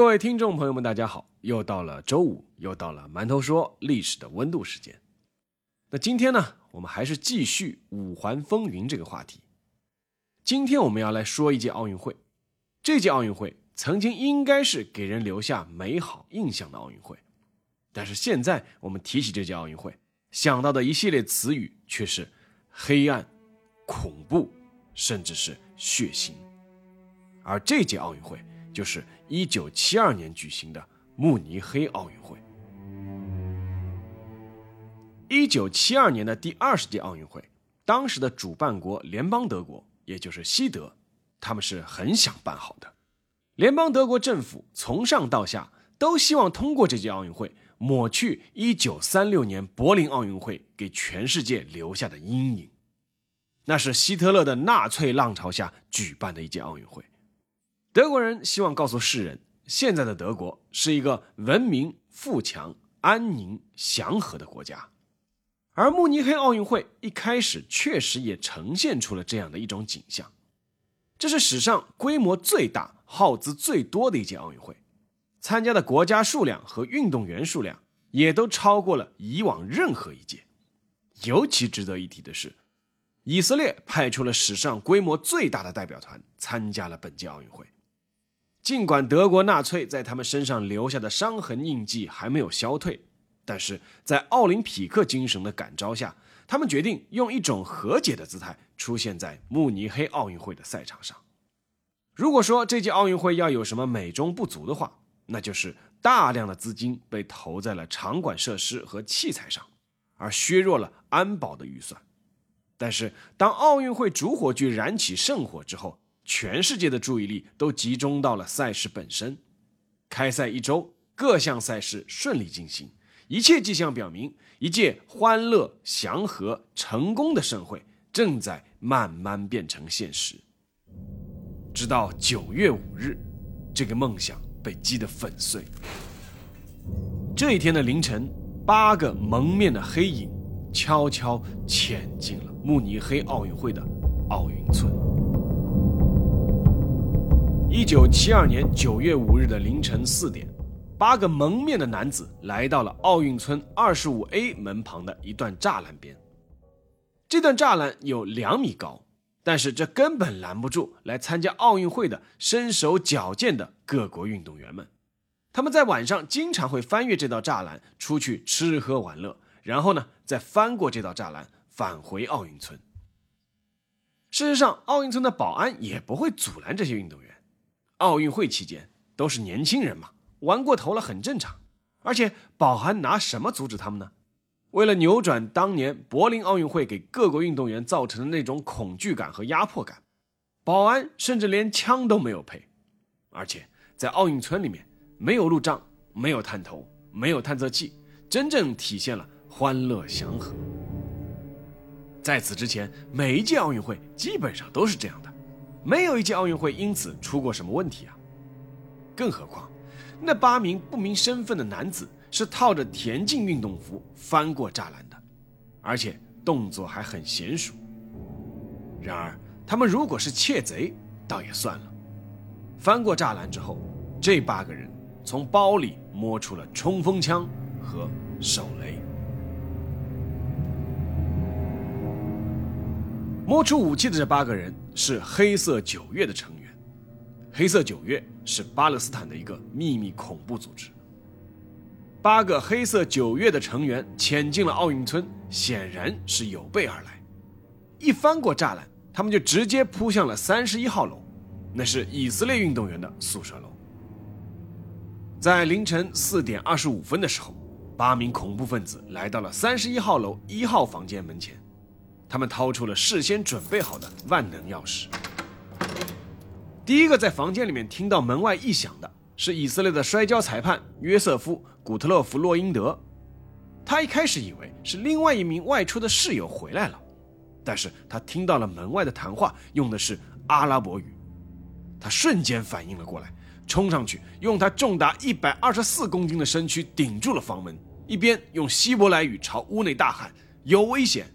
各位听众朋友们，大家好！又到了周五，又到了馒头说历史的温度时间。那今天呢，我们还是继续五环风云这个话题。今天我们要来说一届奥运会，这届奥运会曾经应该是给人留下美好印象的奥运会，但是现在我们提起这届奥运会，想到的一系列词语却是黑暗、恐怖，甚至是血腥。而这届奥运会。就是一九七二年举行的慕尼黑奥运会。一九七二年的第二十届奥运会，当时的主办国联邦德国，也就是西德，他们是很想办好的。联邦德国政府从上到下都希望通过这届奥运会抹去一九三六年柏林奥运会给全世界留下的阴影。那是希特勒的纳粹浪潮下举办的一届奥运会。德国人希望告诉世人，现在的德国是一个文明、富强、安宁、祥和的国家。而慕尼黑奥运会一开始确实也呈现出了这样的一种景象。这是史上规模最大、耗资最多的一届奥运会，参加的国家数量和运动员数量也都超过了以往任何一届。尤其值得一提的是，以色列派出了史上规模最大的代表团参加了本届奥运会。尽管德国纳粹在他们身上留下的伤痕印记还没有消退，但是在奥林匹克精神的感召下，他们决定用一种和解的姿态出现在慕尼黑奥运会的赛场上。如果说这届奥运会要有什么美中不足的话，那就是大量的资金被投在了场馆设施和器材上，而削弱了安保的预算。但是当奥运会主火炬燃起圣火之后，全世界的注意力都集中到了赛事本身。开赛一周，各项赛事顺利进行，一切迹象表明，一届欢乐、祥和、成功的盛会正在慢慢变成现实。直到九月五日，这个梦想被击得粉碎。这一天的凌晨，八个蒙面的黑影悄悄潜进了慕尼黑奥运会的奥运村。一九七二年九月五日的凌晨四点，八个蒙面的男子来到了奥运村二十五 A 门旁的一段栅栏边。这段栅栏有两米高，但是这根本拦不住来参加奥运会的身手矫健的各国运动员们。他们在晚上经常会翻越这道栅栏出去吃喝玩乐，然后呢再翻过这道栅栏返回奥运村。事实上，奥运村的保安也不会阻拦这些运动员。奥运会期间都是年轻人嘛，玩过头了很正常。而且保安拿什么阻止他们呢？为了扭转当年柏林奥运会给各国运动员造成的那种恐惧感和压迫感，保安甚至连枪都没有配。而且在奥运村里面，没有路障，没有探头，没有探测器，真正体现了欢乐祥和。在此之前，每一届奥运会基本上都是这样的。没有一届奥运会因此出过什么问题啊！更何况，那八名不明身份的男子是套着田径运动服翻过栅栏的，而且动作还很娴熟。然而，他们如果是窃贼，倒也算了。翻过栅栏之后，这八个人从包里摸出了冲锋枪和手雷。摸出武器的这八个人是黑色九月的成员。黑色九月是巴勒斯坦的一个秘密恐怖组织。八个黑色九月的成员潜进了奥运村，显然是有备而来。一翻过栅栏，他们就直接扑向了三十一号楼，那是以色列运动员的宿舍楼。在凌晨四点二十五分的时候，八名恐怖分子来到了三十一号楼一号房间门前。他们掏出了事先准备好的万能钥匙。第一个在房间里面听到门外异响的是以色列的摔跤裁判约瑟夫·古特勒夫·洛因德。他一开始以为是另外一名外出的室友回来了，但是他听到了门外的谈话用的是阿拉伯语，他瞬间反应了过来，冲上去用他重达一百二十四公斤的身躯顶住了房门，一边用希伯来语朝屋内大喊：“有危险！”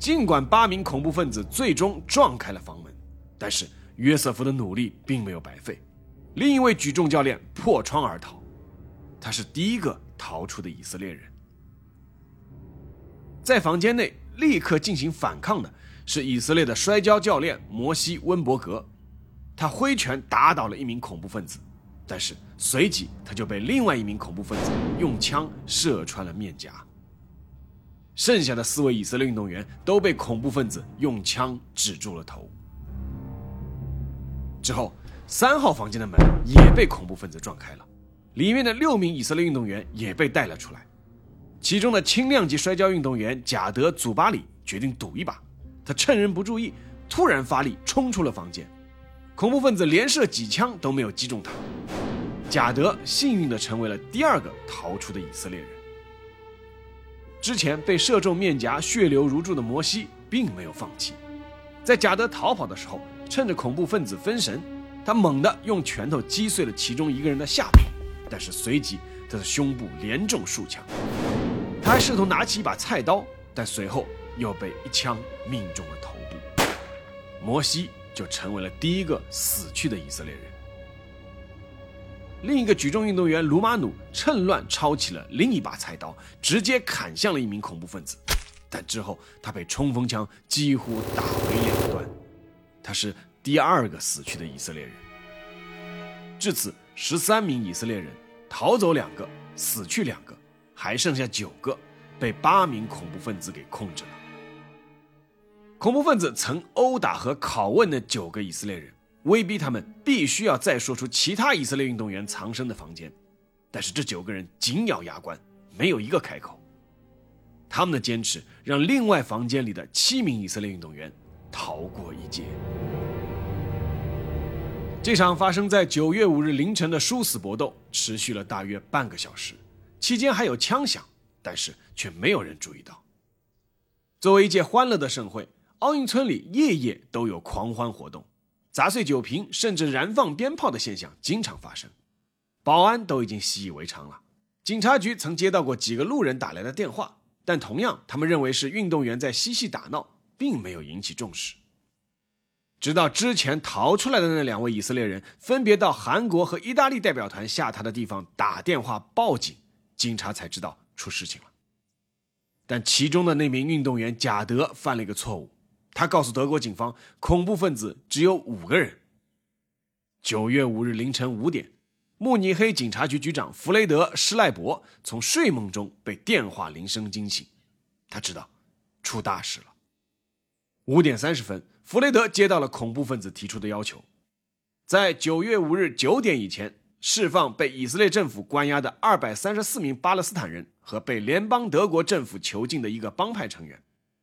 尽管八名恐怖分子最终撞开了房门，但是约瑟夫的努力并没有白费。另一位举重教练破窗而逃，他是第一个逃出的以色列人。在房间内立刻进行反抗的是以色列的摔跤教练摩西·温伯格，他挥拳打倒了一名恐怖分子，但是随即他就被另外一名恐怖分子用枪射穿了面颊。剩下的四位以色列运动员都被恐怖分子用枪指住了头。之后，三号房间的门也被恐怖分子撞开了，里面的六名以色列运动员也被带了出来。其中的轻量级摔跤运动员贾德·祖巴里决定赌一把，他趁人不注意，突然发力冲出了房间，恐怖分子连射几枪都没有击中他。贾德幸运地成为了第二个逃出的以色列人。之前被射中面颊、血流如注的摩西并没有放弃，在贾德逃跑的时候，趁着恐怖分子分神，他猛地用拳头击碎了其中一个人的下巴，但是随即他的胸部连中数枪。他还试图拿起一把菜刀，但随后又被一枪命中了头部。摩西就成为了第一个死去的以色列人。另一个举重运动员卢马努趁乱抄起了另一把菜刀，直接砍向了一名恐怖分子，但之后他被冲锋枪几乎打为两段。他是第二个死去的以色列人。至此，十三名以色列人逃走两个，死去两个。还剩下九个，被八名恐怖分子给控制了。恐怖分子曾殴打和拷问那九个以色列人，威逼他们必须要再说出其他以色列运动员藏身的房间。但是这九个人紧咬牙关，没有一个开口。他们的坚持让另外房间里的七名以色列运动员逃过一劫。这场发生在九月五日凌晨的殊死搏斗持续了大约半个小时。期间还有枪响，但是却没有人注意到。作为一届欢乐的盛会，奥运村里夜夜都有狂欢活动，砸碎酒瓶甚至燃放鞭炮的现象经常发生。保安都已经习以为常了。警察局曾接到过几个路人打来的电话，但同样他们认为是运动员在嬉戏打闹，并没有引起重视。直到之前逃出来的那两位以色列人分别到韩国和意大利代表团下榻的地方打电话报警。警察才知道出事情了，但其中的那名运动员贾德犯了一个错误，他告诉德国警方，恐怖分子只有五个人。九月五日凌晨五点，慕尼黑警察局局长弗雷德·施赖伯从睡梦中被电话铃声惊醒，他知道出大事了。五点三十分，弗雷德接到了恐怖分子提出的要求，在九月五日九点以前。释放被以色列政府关押的二百三十四名巴勒斯坦人和被联邦德国政府囚禁的一个帮派成员，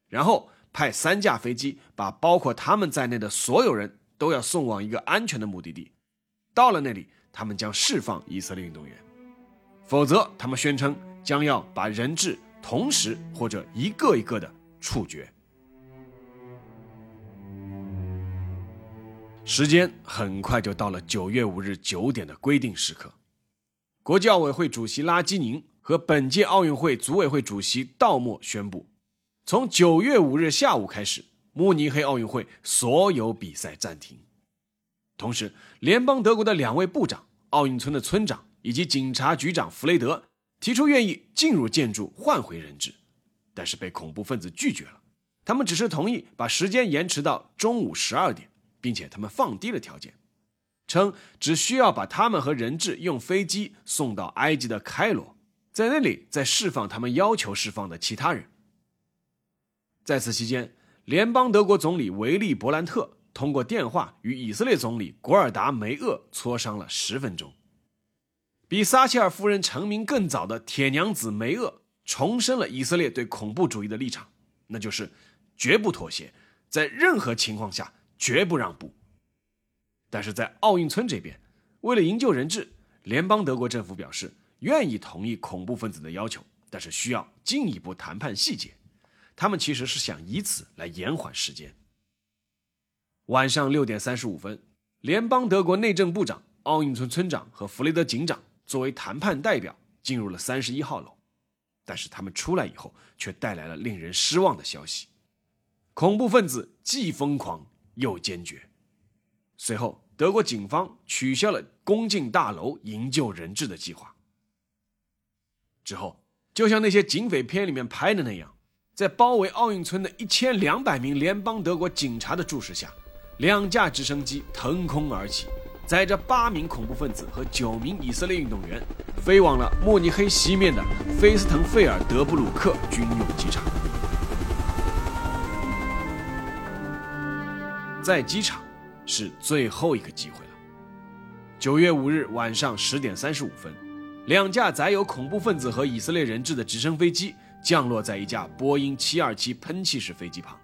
然后派三架飞机把包括他们在内的所有人都要送往一个安全的目的地。到了那里，他们将释放以色列运动员，否则他们宣称将要把人质同时或者一个一个的处决。时间很快就到了九月五日九点的规定时刻，国际奥委会主席拉基宁和本届奥运会组委会主席道默宣布，从九月五日下午开始，慕尼黑奥运会所有比赛暂停。同时，联邦德国的两位部长、奥运村的村长以及警察局长弗雷德提出愿意进入建筑换回人质，但是被恐怖分子拒绝了。他们只是同意把时间延迟到中午十二点。并且他们放低了条件，称只需要把他们和人质用飞机送到埃及的开罗，在那里再释放他们要求释放的其他人。在此期间，联邦德国总理维利·伯兰特通过电话与以色列总理古尔达·梅厄磋商了十分钟。比撒切尔夫人成名更早的铁娘子梅厄重申了以色列对恐怖主义的立场，那就是绝不妥协，在任何情况下。绝不让步。但是在奥运村这边，为了营救人质，联邦德国政府表示愿意同意恐怖分子的要求，但是需要进一步谈判细节。他们其实是想以此来延缓时间。晚上六点三十五分，联邦德国内政部长、奥运村村长和弗雷德警长作为谈判代表进入了三十一号楼，但是他们出来以后，却带来了令人失望的消息：恐怖分子既疯狂。又坚决。随后，德国警方取消了攻进大楼营救人质的计划。之后，就像那些警匪片里面拍的那样，在包围奥运村的一千两百名联邦德国警察的注视下，两架直升机腾空而起，载着八名恐怖分子和九名以色列运动员，飞往了慕尼黑西面的菲斯滕费尔德布鲁克军用机场。在机场是最后一个机会了。九月五日晚上十点三十五分。两架载有恐怖分子和以色列人质的直升飞机降落在一架波音727喷气式飞机旁，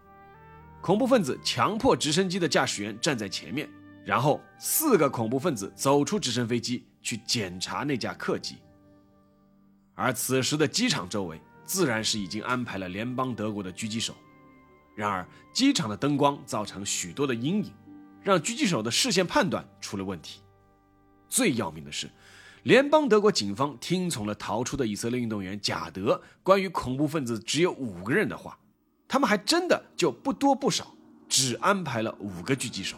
恐怖分子强迫直升机的驾驶员站在前面，然后四个恐怖分子走出直升飞机去检查那架客机。而此时的机场周围自然是已经安排了联邦德国的狙击手，然而机场的灯光造成许多的阴影，让狙击手的视线判断出了问题。最要命的是。联邦德国警方听从了逃出的以色列运动员贾德关于恐怖分子只有五个人的话，他们还真的就不多不少，只安排了五个狙击手。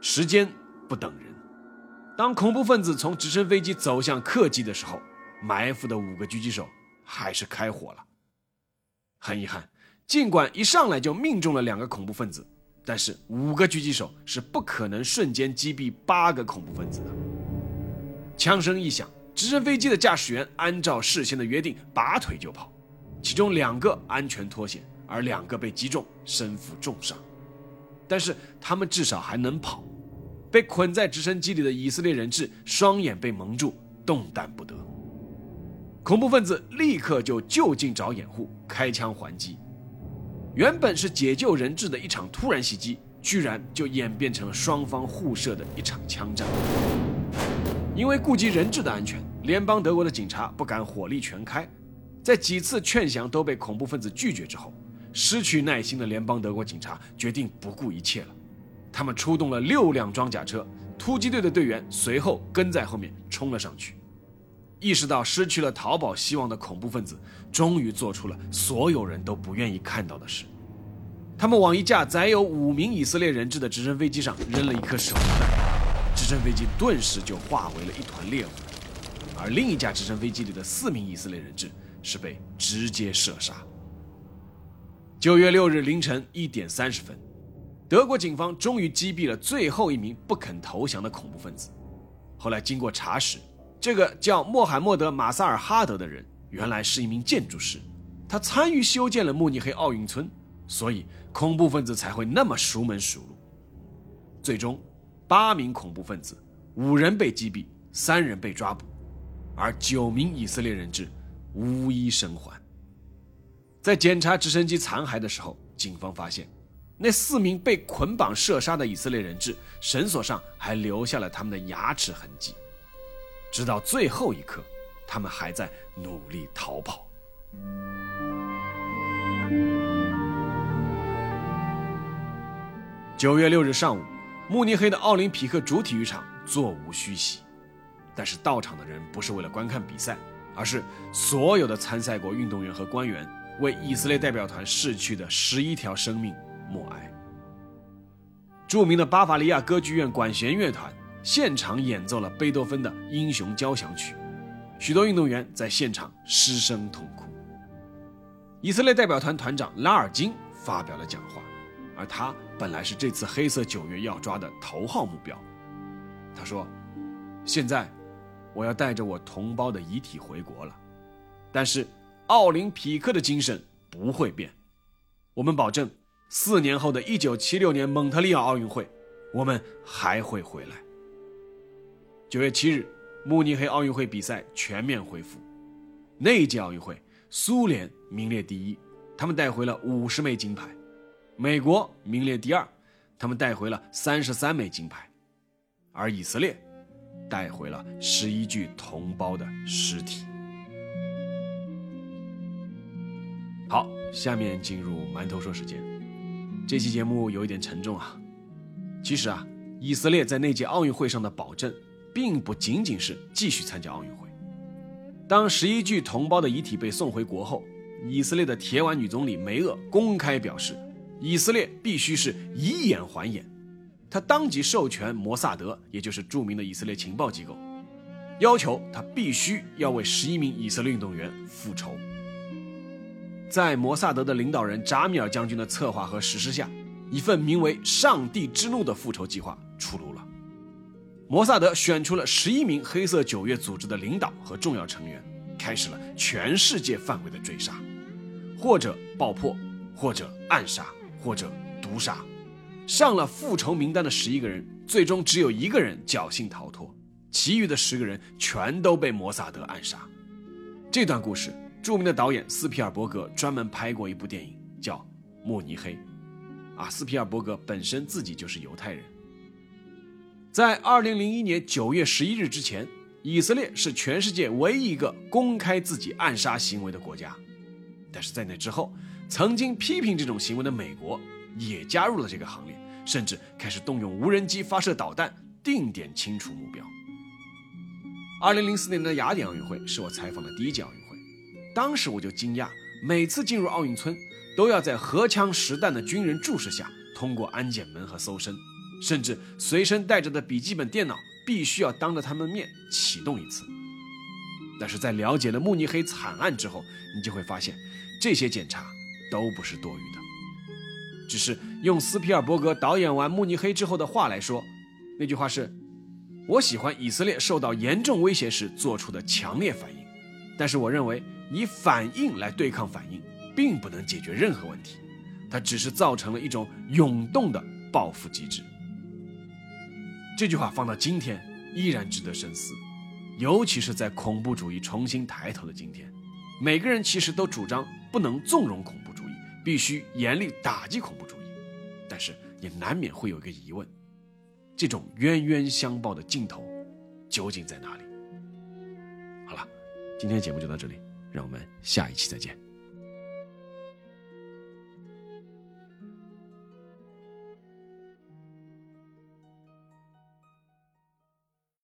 时间不等人，当恐怖分子从直升飞机走向客机的时候，埋伏的五个狙击手还是开火了。很遗憾，尽管一上来就命中了两个恐怖分子，但是五个狙击手是不可能瞬间击毙八个恐怖分子的。枪声一响，直升飞机的驾驶员按照事先的约定拔腿就跑，其中两个安全脱险，而两个被击中，身负重伤。但是他们至少还能跑。被捆在直升机里的以色列人质双眼被蒙住，动弹不得。恐怖分子立刻就就近找掩护，开枪还击。原本是解救人质的一场突然袭击，居然就演变成了双方互射的一场枪战。因为顾及人质的安全，联邦德国的警察不敢火力全开，在几次劝降都被恐怖分子拒绝之后，失去耐心的联邦德国警察决定不顾一切了。他们出动了六辆装甲车，突击队的队员随后跟在后面冲了上去。意识到失去了逃跑希望的恐怖分子，终于做出了所有人都不愿意看到的事：他们往一架载有五名以色列人质的直升飞机上扔了一颗手榴弹。直升飞机顿时就化为了一团烈火，而另一架直升飞机里的四名以色列人质是被直接射杀。九月六日凌晨一点三十分，德国警方终于击毙了最后一名不肯投降的恐怖分子。后来经过查实，这个叫穆罕默德·马萨尔哈德的人原来是一名建筑师，他参与修建了慕尼黑奥运村，所以恐怖分子才会那么熟门熟路。最终。八名恐怖分子，五人被击毙，三人被抓捕，而九名以色列人质无一生还。在检查直升机残骸的时候，警方发现，那四名被捆绑射杀的以色列人质绳索上还留下了他们的牙齿痕迹。直到最后一刻，他们还在努力逃跑。九月六日上午。慕尼黑的奥林匹克主体育场座无虚席，但是到场的人不是为了观看比赛，而是所有的参赛国运动员和官员为以色列代表团逝去的十一条生命默哀。著名的巴伐利亚歌剧院管弦乐团现场演奏了贝多芬的《英雄交响曲》，许多运动员在现场失声痛哭。以色列代表团团长拉尔金发表了讲话。而他本来是这次黑色九月要抓的头号目标。他说：“现在，我要带着我同胞的遗体回国了，但是奥林匹克的精神不会变。我们保证，四年后的一九七六年蒙特利尔奥运会，我们还会回来。”九月七日，慕尼黑奥运会比赛全面恢复。那届奥运会，苏联名列第一，他们带回了五十枚金牌。美国名列第二，他们带回了三十三枚金牌，而以色列带回了十一具同胞的尸体。好，下面进入馒头说时间。这期节目有一点沉重啊。其实啊，以色列在那届奥运会上的保证，并不仅仅是继续参加奥运会。当十一具同胞的遗体被送回国后，以色列的铁腕女总理梅厄公开表示。以色列必须是以眼还眼，他当即授权摩萨德，也就是著名的以色列情报机构，要求他必须要为十一名以色列运动员复仇。在摩萨德的领导人扎米尔将军的策划和实施下，一份名为“上帝之怒”的复仇计划出炉了。摩萨德选出了十一名黑色九月组织的领导和重要成员，开始了全世界范围的追杀，或者爆破，或者暗杀，或者毒杀。上了复仇名单的十一个人，最终只有一个人侥幸逃脱，其余的十个人全都被摩萨德暗杀。这段故事。著名的导演斯皮尔伯格专门拍过一部电影，叫《慕尼黑》。啊，斯皮尔伯格本身自己就是犹太人。在2001年9月11日之前，以色列是全世界唯一一个公开自己暗杀行为的国家。但是在那之后，曾经批评这种行为的美国也加入了这个行列，甚至开始动用无人机发射导弹，定点清除目标。2004年的雅典奥运会是我采访的第一届奥运会。当时我就惊讶，每次进入奥运村，都要在荷枪实弹的军人注视下通过安检门和搜身，甚至随身带着的笔记本电脑必须要当着他们面启动一次。但是在了解了慕尼黑惨案之后，你就会发现，这些检查都不是多余的。只是用斯皮尔伯格导演完慕尼黑之后的话来说，那句话是：我喜欢以色列受到严重威胁时做出的强烈反应，但是我认为。以反应来对抗反应，并不能解决任何问题，它只是造成了一种涌动的报复机制。这句话放到今天依然值得深思，尤其是在恐怖主义重新抬头的今天，每个人其实都主张不能纵容恐，必须严厉打击恐怖主义，但是也难免会有一个疑问：这种冤冤相报的尽头究竟在哪里？好了，今天节目就到这里。让我们下一期再见。